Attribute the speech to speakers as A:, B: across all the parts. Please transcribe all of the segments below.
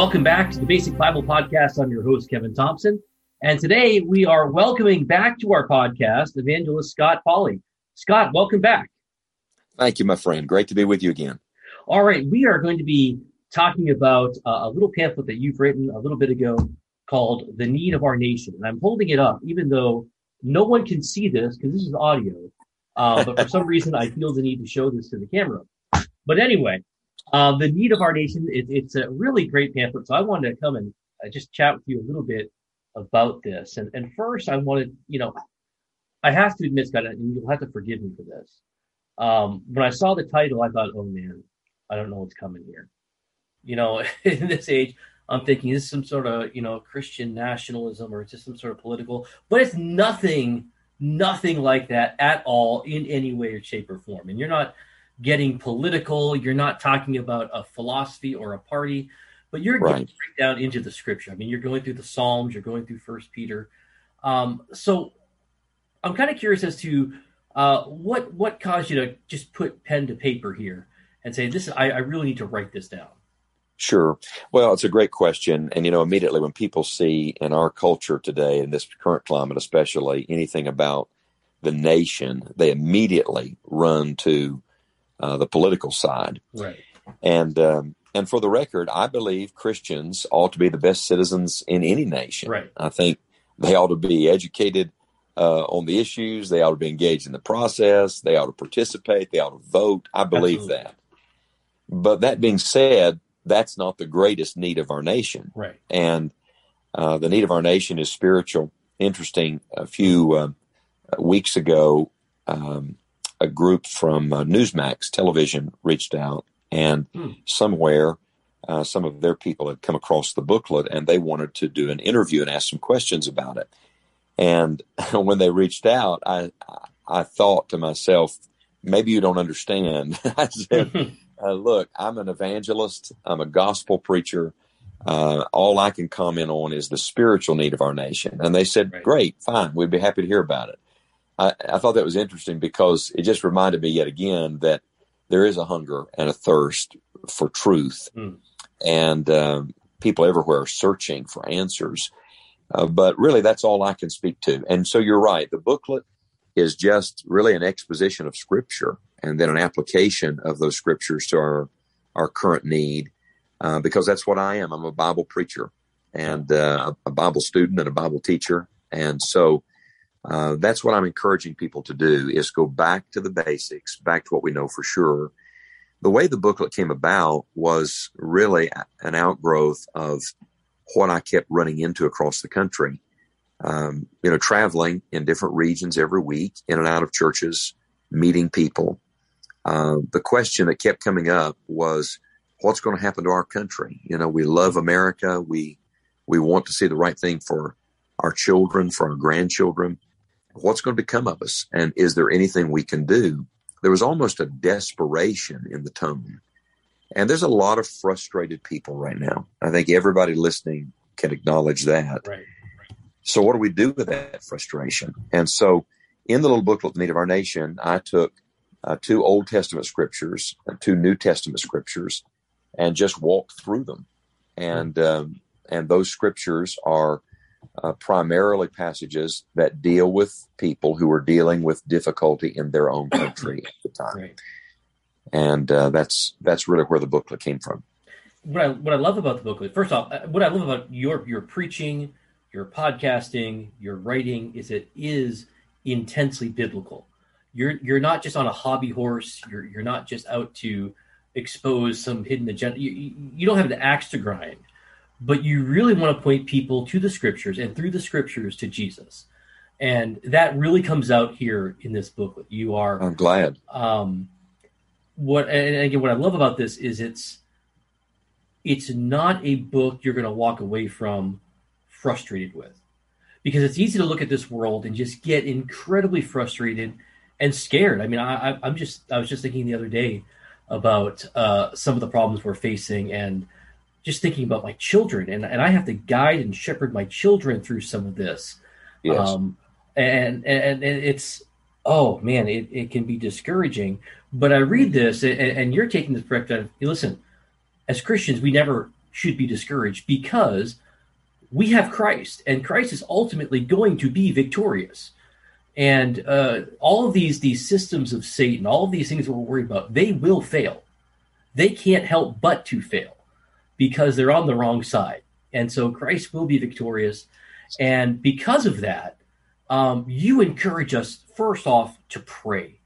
A: Well, hello and welcome back to the Basic Bible Podcast. I'm your host, Kevin Thompson. And today we are welcoming back to our podcast evangelist Scott Pauley. Scott, welcome back.
B: Thank you, my friend. Great to be with you again.
A: All right, we are going to be talking about uh, a little pamphlet that you've written a little bit ago called The Need of Our Nation. And I'm holding it up, even though no one can see this because this is audio. Uh, but for some reason, I feel the need to show this to the camera. But anyway, uh, the need of our nation, it, it's a really great pamphlet. So I wanted to come and uh, just chat with you a little bit about this. And, and first, I wanted, you know, I have to admit, Scott, and you'll have to forgive me for this. Um, when I saw the title, I thought, oh man, I don't know what's coming here. You know, in this age, I'm thinking this is some sort of, you know, Christian nationalism or it's just some sort of political, but it's nothing, nothing like that at all in any way or shape or form. And you're not, getting political. You're not talking about a philosophy or a party, but you're right. getting straight down into the scripture. I mean, you're going through the Psalms, you're going through First Peter. Um, so I'm kind of curious as to uh, what what caused you to just put pen to paper here and say this. I, I really need to write this down.
B: Sure. Well, it's a great question. And, you know, immediately when people see in our culture today, in this current climate especially, anything about the nation, they immediately run to uh, the political side.
A: Right.
B: And um, and for the record, I believe Christians ought to be the best citizens in any nation.
A: Right.
B: I think they ought to be educated uh, on the issues. They ought to be engaged in the process. They ought to participate. They ought to vote. I believe Absolutely. that. But that being said, that's not the greatest need of our nation.
A: Right.
B: And uh, the need of our nation is spiritual. Interesting. A few uh, weeks ago, um, a group from uh, Newsmax television reached out, and hmm. somewhere uh, some of their people had come across the booklet and they wanted to do an interview and ask some questions about it. And when they reached out, I I thought to myself, maybe you don't understand. I said, uh, look, I'm an evangelist. I'm a gospel preacher. Uh, all I can comment on is the spiritual need of our nation. And they said, right. great, fine. We'd be happy to hear about it. I, I thought that was interesting because it just reminded me yet again that there is a hunger and a thirst for truth, mm. and um, people everywhere are searching for answers. Uh, but really, that's all I can speak to. And so you're right. The booklet is just really an exposition of Scripture and then an application of those Scriptures to our our current need, uh, because that's what I am. I'm a Bible preacher and uh, a Bible student and a Bible teacher, and so uh, that's what I'm encouraging people to do is go back to the basics, back to what we know for sure. The way the booklet came about was really an outgrowth of what I kept running into across the country. Um, you know, traveling in different regions every week, in and out of churches, meeting people. Uh, the question that kept coming up was, what's going to happen to our country? You know, we love America. We, we want to see the right thing for our children, for our grandchildren what's going to become of us? And is there anything we can do? There was almost a desperation in the tone. And there's a lot of frustrated people right now. I think everybody listening can acknowledge that.
A: Right.
B: So, what do we do with that frustration? And so, in the little booklet, The Need of Our Nation, I took uh, two Old Testament scriptures, uh, two New Testament scriptures, and just walked through them. And um, and those scriptures are uh, primarily passages that deal with people who are dealing with difficulty in their own country at the time. Right. And uh, that's that's really where the booklet came from.
A: What I what I love about the booklet, first off, uh, what I love about your your preaching, your podcasting, your writing is it is intensely biblical. You're you're not just on a hobby horse. You're you're not just out to expose some hidden agenda. You, you don't have an axe to grind but you really want to point people to the scriptures and through the scriptures to Jesus. And that really comes out here in this booklet. You are
B: I'm glad.
A: Um, what and again what I love about this is it's it's not a book you're going to walk away from frustrated with. Because it's easy to look at this world and just get incredibly frustrated and scared. I mean, I, I'm just I was just thinking the other day about uh, some of the problems we're facing and just thinking about my children and, and I have to guide and shepherd my children through some of this.
B: Yes. Um,
A: and, and, and it's, oh man, it, it can be discouraging, but I read this and, and you're taking this perspective. Listen, as Christians, we never, should be discouraged because we have Christ, and Christ is ultimately going to be victorious. And uh, all of these these systems of Satan, all of these things that we're worried about, they will fail. They can't help but to fail because they're on the wrong side. And so Christ will be victorious. And because of that, um, you encourage us first off to pray.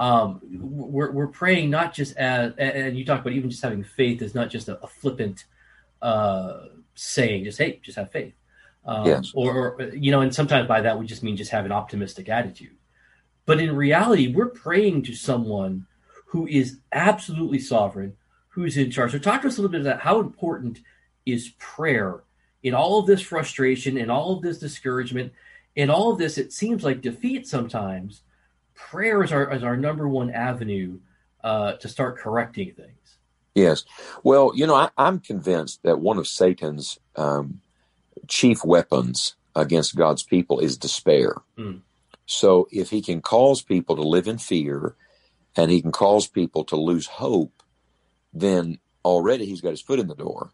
A: Um, we're, we're praying not just as, and you talk about even just having faith is not just a, a flippant uh, saying, just hey, just have faith. Um, yes. Or, or, you know, and sometimes by that we just mean just have an optimistic attitude. But in reality, we're praying to someone who is absolutely sovereign, who's in charge. So talk to us a little bit about how important is prayer in all of this frustration and all of this discouragement and all of this. It seems like defeat sometimes. Prayer is our is our number one avenue uh, to start correcting things.
B: Yes. Well, you know, I, am convinced that one of Satan's um, chief weapons against God's people is despair. Mm. So if he can cause people to live in fear and he can cause people to lose hope, then already he's got his foot in the door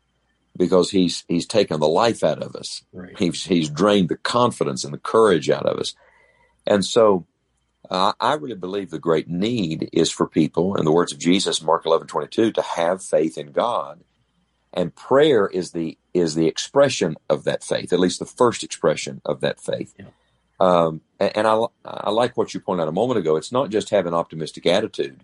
B: because he's he's taken the life out of us. Right. He's he's drained the confidence and the courage out of us. And so uh, I really believe the great need is for people, in the words of Jesus, Mark eleven twenty two, to have faith in God, and prayer is the is the expression of that faith, at least the first expression of that faith. Yeah. Um, and, and I I like what you pointed out a moment ago. It's not just having an optimistic attitude.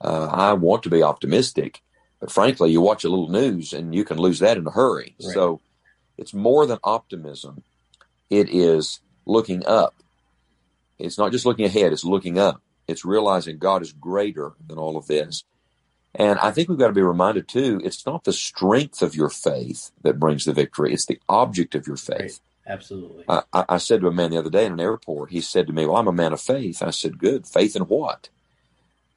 B: Uh, I want to be optimistic, but frankly, you watch a little news and you can lose that in a hurry. Right. So it's more than optimism. It is looking up it's not just looking ahead, it's looking up. It's realizing God is greater than all of this. And I think we've got to be reminded too, it's not the strength of your faith that brings the victory, it's the object of your faith.
A: Right. Absolutely.
B: I, I, said to a man the other day in an airport, he said to me, Well, I'm a man of faith. I said, Good. Faith in what?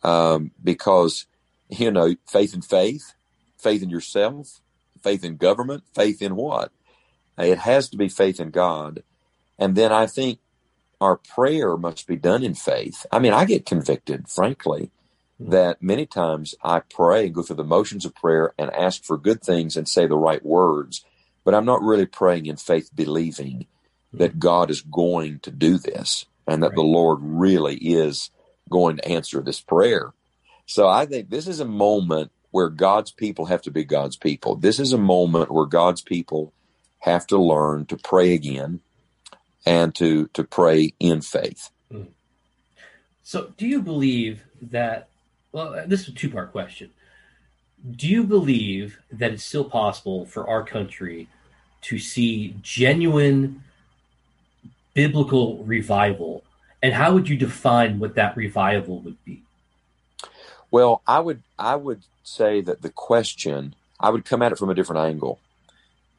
B: Um, because, you know, faith in faith, faith in yourself, faith in government, faith in what? It has to be faith in God. And then I think our prayer must be done in faith. I mean, I get convicted, frankly, mm-hmm. that many times I pray and go through the motions of prayer and ask for good things and say the right words, but I'm not really praying in faith, believing mm-hmm. that God is going to do this and that right. the Lord really is going to answer this prayer. So I think this is a moment where God's people have to be God's people. This is a moment where God's people have to learn to pray again and to to pray in faith. Hmm.
A: So, do you believe that? Well, this is a two part question. Do you believe that it's still possible for our country to see genuine biblical revival? And how would you define what that revival would be?
B: Well, I would I would say that the question I would come at it from a different angle.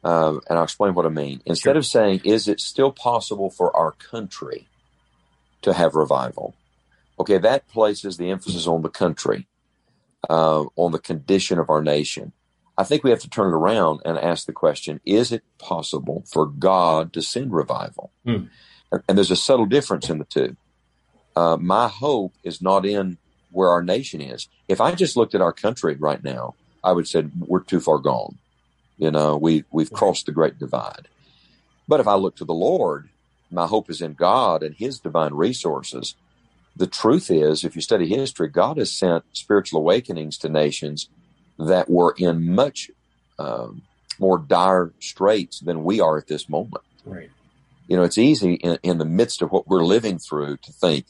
B: Um, and I'll explain what I mean. Instead sure. of saying, is it still possible for our country to have revival? Okay, that places the emphasis on the country, uh, on the condition of our nation. I think we have to turn it around and ask the question, is it possible for God to send revival? Hmm. And there's a subtle difference in the two. Uh, my hope is not in where our nation is. If I just looked at our country right now, I would say we're too far gone. You know, we we've crossed the great divide. But if I look to the Lord, my hope is in God and His divine resources. The truth is, if you study history, God has sent spiritual awakenings to nations that were in much um, more dire straits than we are at this moment.
A: Right.
B: You know, it's easy in, in the midst of what we're living through to think,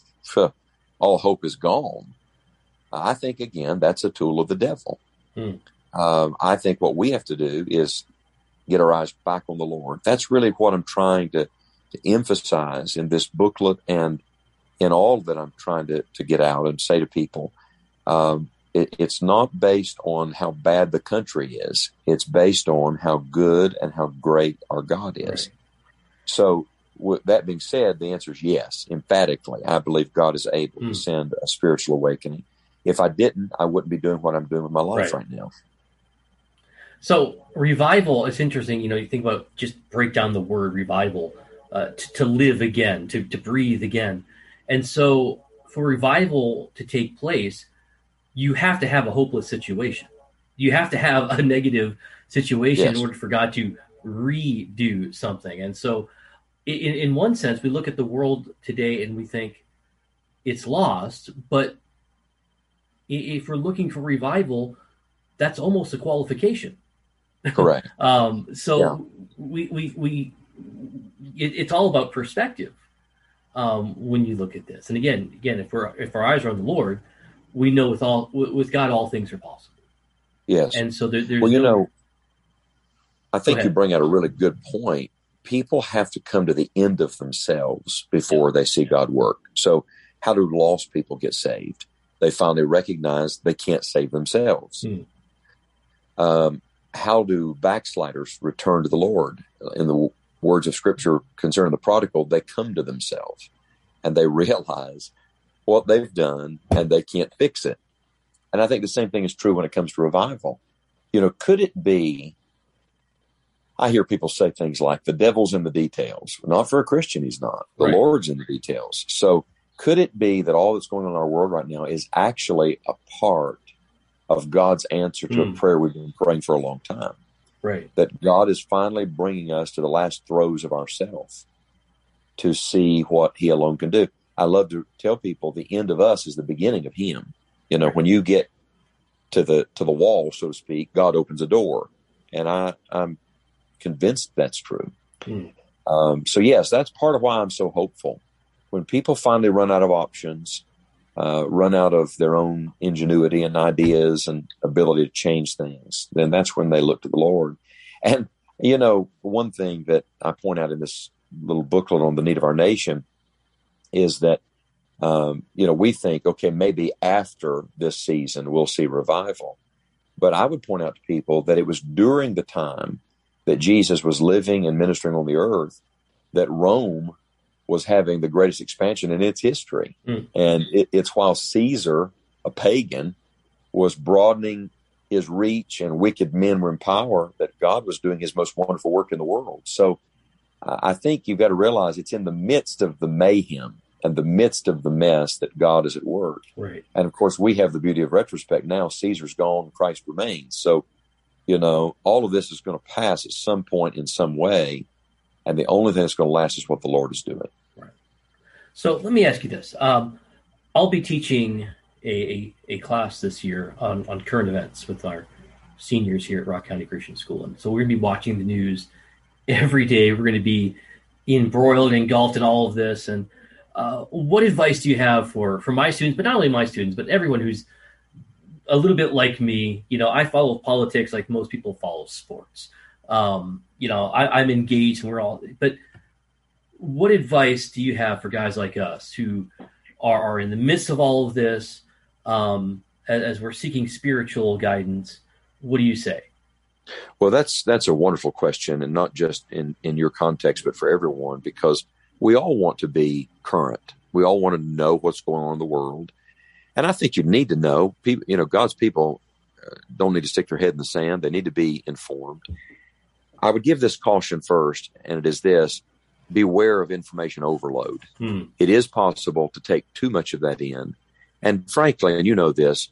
B: all hope is gone. I think, again, that's a tool of the devil. Hmm. Um, I think what we have to do is get our eyes back on the Lord. That's really what I'm trying to, to emphasize in this booklet and in all that I'm trying to, to get out and say to people. Um, it, it's not based on how bad the country is. It's based on how good and how great our God is. Right. So, with that being said, the answer is yes, emphatically. I believe God is able mm. to hmm. send a spiritual awakening. If I didn't, I wouldn't be doing what I'm doing with my life right, right now.
A: So revival is interesting. You know, you think about just break down the word revival, uh, to, to live again, to, to breathe again. And so for revival to take place, you have to have a hopeless situation. You have to have a negative situation
B: Yes.
A: in order for God to redo something. And so, in, in one sense, we look at the world today and we think it's lost. But if we're looking for revival, that's almost a qualification.
B: Correct.
A: Um, so
B: Yeah.
A: we we we it, it's all about perspective um, when you look at this. And again, again, if we're if our eyes are on the Lord, we know with all with God all things are possible.
B: Yes.
A: And so there, there's
B: well, you
A: no-
B: know, I think you bring out a really good point. People have to come to the end of themselves before they see God work. So, how do lost people get saved? They finally recognize they can't save themselves.
A: Hmm.
B: Um, how do backsliders return to the Lord? In the words of Scripture concerning the prodigal, they come to themselves and they realize what they've done and they can't fix it. And I think the same thing is true when it comes to revival. You know, could it be? I hear people say things like the devil's in the details. Not for a Christian, he's not. The
A: Right.
B: Lord's in the details. So could it be that all that's going on in our world right now is actually a part of God's answer to
A: Hmm.
B: a prayer we've been praying for a long time?
A: right.
B: That God is finally bringing us to the last throes of ourself to see what He alone can do. I love to tell people the end of us is the beginning of Him. You know, when you get to the to the wall, so to speak, God opens a door, and I I'm convinced that's true.
A: Hmm.
B: Um, so yes, that's part of why I'm so hopeful. When people finally run out of options, uh, run out of their own ingenuity and ideas and ability to change things, then that's when they look to the Lord. And you know, one thing that I point out in this little booklet on the need of our nation is that um, you know we think okay maybe after this season we'll see revival, but I would point out to people that it was during the time that Jesus was living and ministering on the earth that Rome was having the greatest expansion in its history.
A: Hmm.
B: And it, it's while Caesar, a pagan, was broadening his reach and wicked men were in power that God was doing his most wonderful work in the world. So uh, I think you've got to realize it's in the midst of the mayhem and the midst of the mess that God is at work.
A: Right.
B: And of course, we have the beauty of retrospect now. Caesar's gone, Christ remains. So, you know, all of this is going to pass at some point in some way. And the only thing that's going to last is what the Lord is doing.
A: So let me ask you this. Um, I'll be teaching a, a, a class this year on, on current events with our seniors here at Rock County Christian School. And so we're going to be watching the news every day. We're going to be embroiled, engulfed in all of this. And uh, what advice do you have for, for my students, but not only my students, but everyone who's a little bit like me? You know, I follow politics like most people follow sports. Um, you know, I, I'm engaged and we're all, but what advice do you have for guys like us who are, are in the midst of all of this um, as, as we're seeking spiritual guidance? What do you say?
B: Well, that's that's a wonderful question, and not just in in your context, but for everyone, because we all want to be current. We all want to know what's going on in the world, and I think you need to know. People, you know, God's people uh, don't need to stick their head in the sand. They need to be informed. I would give this caution first, and it is this: beware of information overload.
A: Hmm.
B: It is possible to take too much of that in, and frankly, and you know this,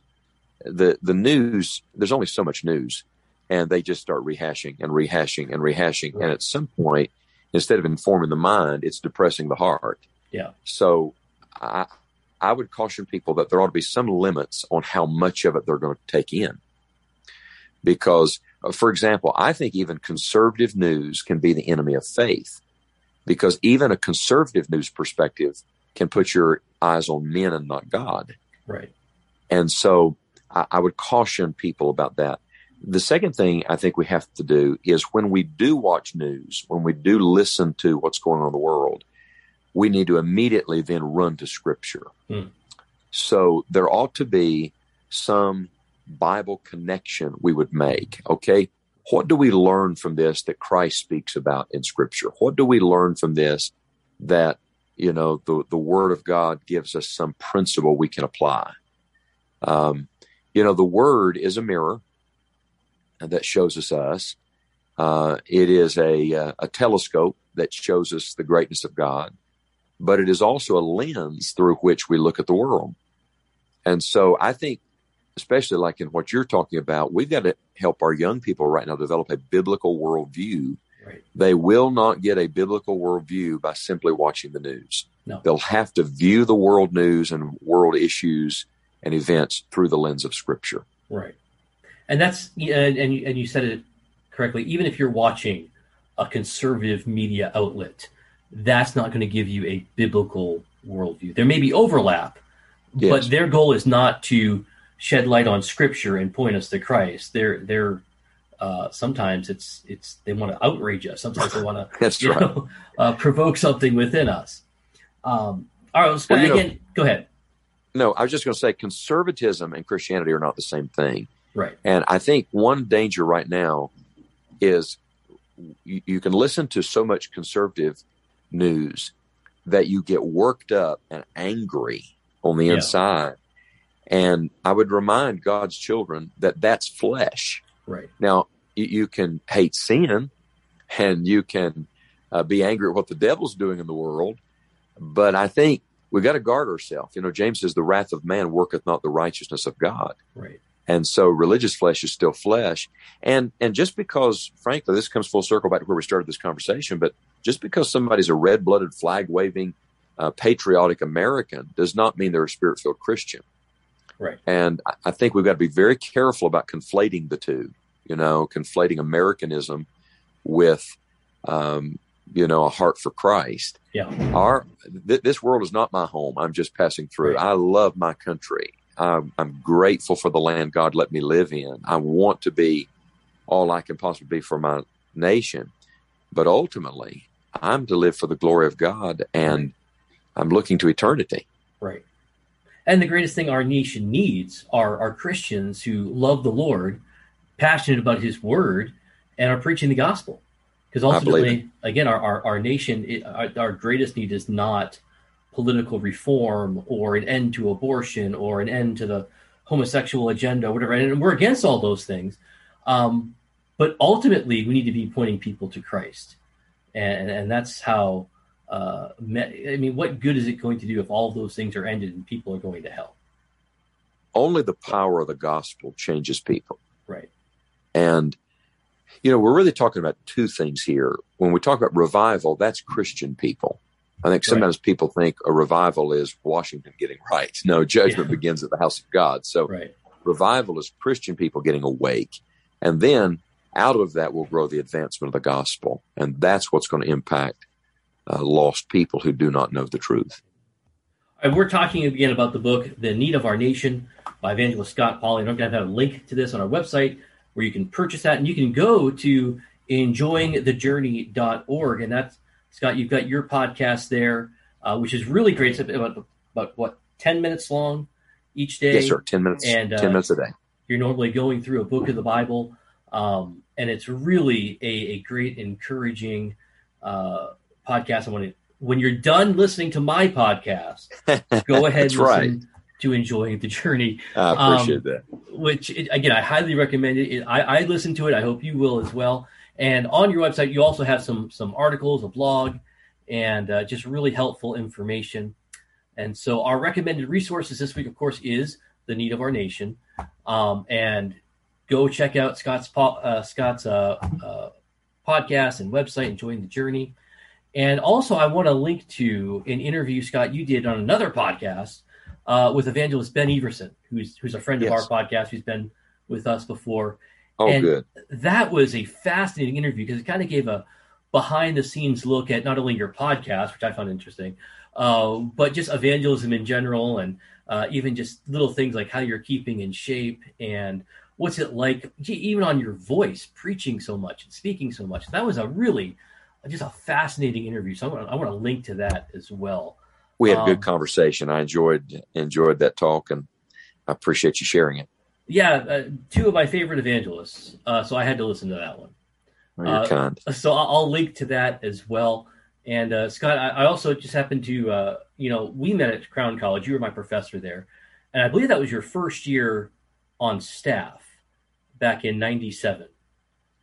B: the the news. There's only so much news and they just start rehashing and rehashing and rehashing.
A: Right.
B: And at some point, instead of informing the mind, it's depressing the heart.
A: Yeah.
B: So I, I would caution people that there ought to be some limits on how much of it they're going to take in. Because, uh, for example, I think even conservative news can be the enemy of faith. Because even a conservative news perspective can put your eyes on men and not God.
A: Right.
B: And so I, I would caution people about that. The second thing I think we have to do is when we do watch news, when we do listen to what's going on in the world, we need to immediately then run to scripture.
A: Hmm.
B: So there ought to be some Bible connection we would make. Okay. What do we learn from this that Christ speaks about in scripture? What do we learn from this that, you know, the, the word of God gives us some principle we can apply? Um, you know, the word is a mirror that shows us us. Uh, it is a, uh, a telescope that shows us the greatness of God, but it is also a lens through which we look at the world. And so I think especially like in what you're talking about, we've got to help our young people right now develop a biblical worldview.
A: Right.
B: They will not get a biblical worldview by simply watching the news.
A: No.
B: They'll have to view the world news and world issues and events through the lens of Scripture.
A: Right. And that's and and you, and you said it correctly. Even if you're watching a conservative media outlet, that's not going to give you a biblical worldview. There may be overlap,
B: Yes.
A: but their goal is not to shed light on Scripture and point us to Christ. They're they're uh, sometimes it's it's they want to outrage us. Sometimes they want to
B: That's right.
A: know, uh, provoke something within us. Um, all right,
B: Well, you know-
A: again, go ahead.
B: No, I was just going to say conservatism and Christianity are not the same thing.
A: Right,
B: And I think one danger right now is you, you can listen to so much conservative news that you get worked up and angry on the
A: Yeah.
B: inside. And I would remind God's children that that's flesh.
A: right,
B: Now, you, can hate sin and you can uh, be angry at what the devil's doing in the world. But I think we've got to guard ourselves. You know, James says, the wrath of man worketh not the righteousness of God
A: right,
B: and so religious flesh is still flesh. And and just because frankly this comes full circle back to where we started this conversation but just because somebody's a red-blooded flag waving uh, patriotic american does not mean they're a spirit-filled christian.
A: Right.
B: and I, I think we've got to be very careful about conflating the two you know conflating americanism with um, you know a heart for christ.
A: Yeah,
B: our th- this world is not my home. I'm just passing through
A: Right.
B: i love my country I'm, I'm grateful for the land god let me live in i want to be all i can possibly be for my nation but ultimately i'm to live for the glory of god and i'm looking to eternity
A: right. And the greatest thing our nation needs are are Christians who love the Lord, passionate about His Word, and are preaching the gospel. Because ultimately, again, our our, our nation, it, our, our greatest need is not political reform or an end to abortion or an end to the homosexual agenda, or whatever. And we're against all those things. Um, but ultimately, we need to be pointing people to Christ, and and that's how. Uh, me- I mean, what good is it going to do if all those things are ended and people are going to hell?
B: only the power of the gospel changes people
A: Right.
B: And, you know, we're really talking about two things here. When we talk about revival, that's Christian people. I think sometimes people think a revival is Washington getting right. No, judgment
A: Yeah.
B: begins at the house of God. So
A: Right.
B: revival is Christian people getting awake. And then out of that will grow the advancement of the gospel. And that's what's going to impact uh, lost people who do not know the truth.
A: And we're talking again about the book, The Need of Our Nation by Evangelist Scott Pauley. And I'm going to have a link to this on our website where you can purchase that. And you can go to enjoyingthejourney.org. And that's, Scott, you've got your podcast there, uh, which is really great. It's about, about what, 10 minutes long each day?
B: Yes, sir. 10 minutes,
A: And, uh,
B: 10 minutes a day.
A: You're normally going through a book of the Bible. Um, and it's really a, a great, encouraging uh, podcast. I want to, when you're done listening to my podcast, go ahead and
B: right.
A: to enjoying the journey
B: I appreciate
A: um,
B: that.
A: which it, again i highly recommend it. it I, I listen to it i hope you will as well and on your website you also have some some articles a blog and uh, just really helpful information. And so our recommended resources this week of course is the need of our nation. Um, and go check out scott's po- uh, scott's uh, uh, podcast and website and join the journey. And also i want to link to an interview scott you did on another podcast uh, with evangelist Ben Everson, who's who's a friend of our podcast, who's been with us before.
B: Oh,
A: and-
B: good.
A: That was a fascinating interview because it kind of gave a behind the scenes look at not only your podcast, which I found interesting, uh, but just evangelism in general, and uh, even just little things like how you're keeping in shape and what's it like, gee, even on your voice, preaching so much and speaking so much. That was a really just a fascinating interview. So I want to, I want to link to that as well.
B: We had a
A: Um,
B: good conversation. I enjoyed enjoyed that talk, and I appreciate you sharing it.
A: Yeah, uh, two of my favorite evangelists. Uh, so I had to listen to that one.
B: Oh,
A: Uh. So I'll, I'll link to that as well. And uh, Scott, I, I also just happened to, uh, you know, we met at Crown College. You were my professor there, and I believe that was your first year on staff back in '97.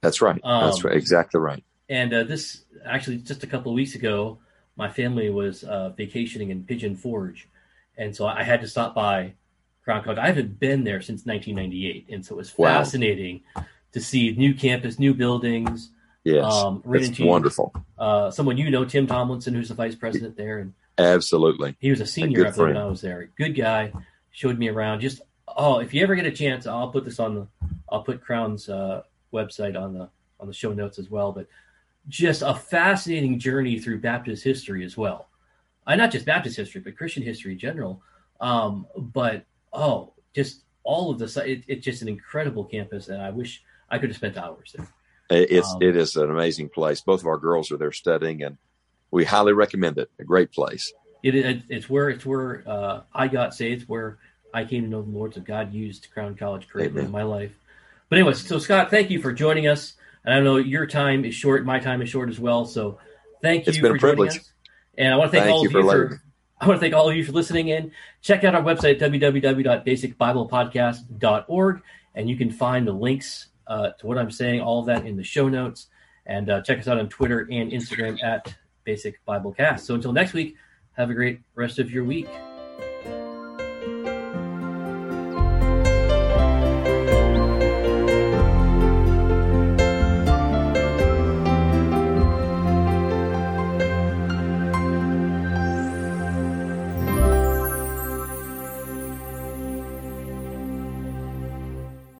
B: That's right. That's
A: um,
B: right. Exactly right.
A: And uh, this actually just a couple of weeks ago, my family was uh, vacationing in Pigeon Forge, and so I had to stop by I haven't been there since 1998, and so it was
B: Wow.
A: fascinating to see new campus, new buildings.
B: Yes,
A: Um,
B: it's wonderful.
A: Uh, someone you know, Tim Tomlinson, who's the vice president there, and
B: Absolutely.
A: he was a senior there when. I was there. Good guy, showed me around. Just oh, if you ever get a chance, I'll put this on the I'll put Crown's uh, website on the on the show notes as well. But just a fascinating journey through Baptist history as well. Uh, not just Baptist history, but Christian history in general. Um, but oh, just all of the it, it's just an incredible campus, and I wish I could have spent hours there.
B: It's
A: Um,
B: it is an amazing place. Both of our girls are there studying, and we highly recommend it. A great place.
A: It, it it's where it's where uh, I got saved. Where I came to know the Lord. So God used Crown College greatly in my life. But anyways, so Scott, thank you for joining us. And I know your time is short, my time is short as well. So thank you
B: It's been
A: for
B: a privilege.
A: us. And I want to thank,
B: Thank
A: all
B: you
A: of you
B: letting
A: for. I want to thank all of you for listening in. Check out our website www.basicbiblepodcast.org, and you can find the links uh, to what I'm saying, all of that in the show notes. And uh, check us out on Twitter and Instagram at Basic Biblecast. So until next week, have a great rest of your week.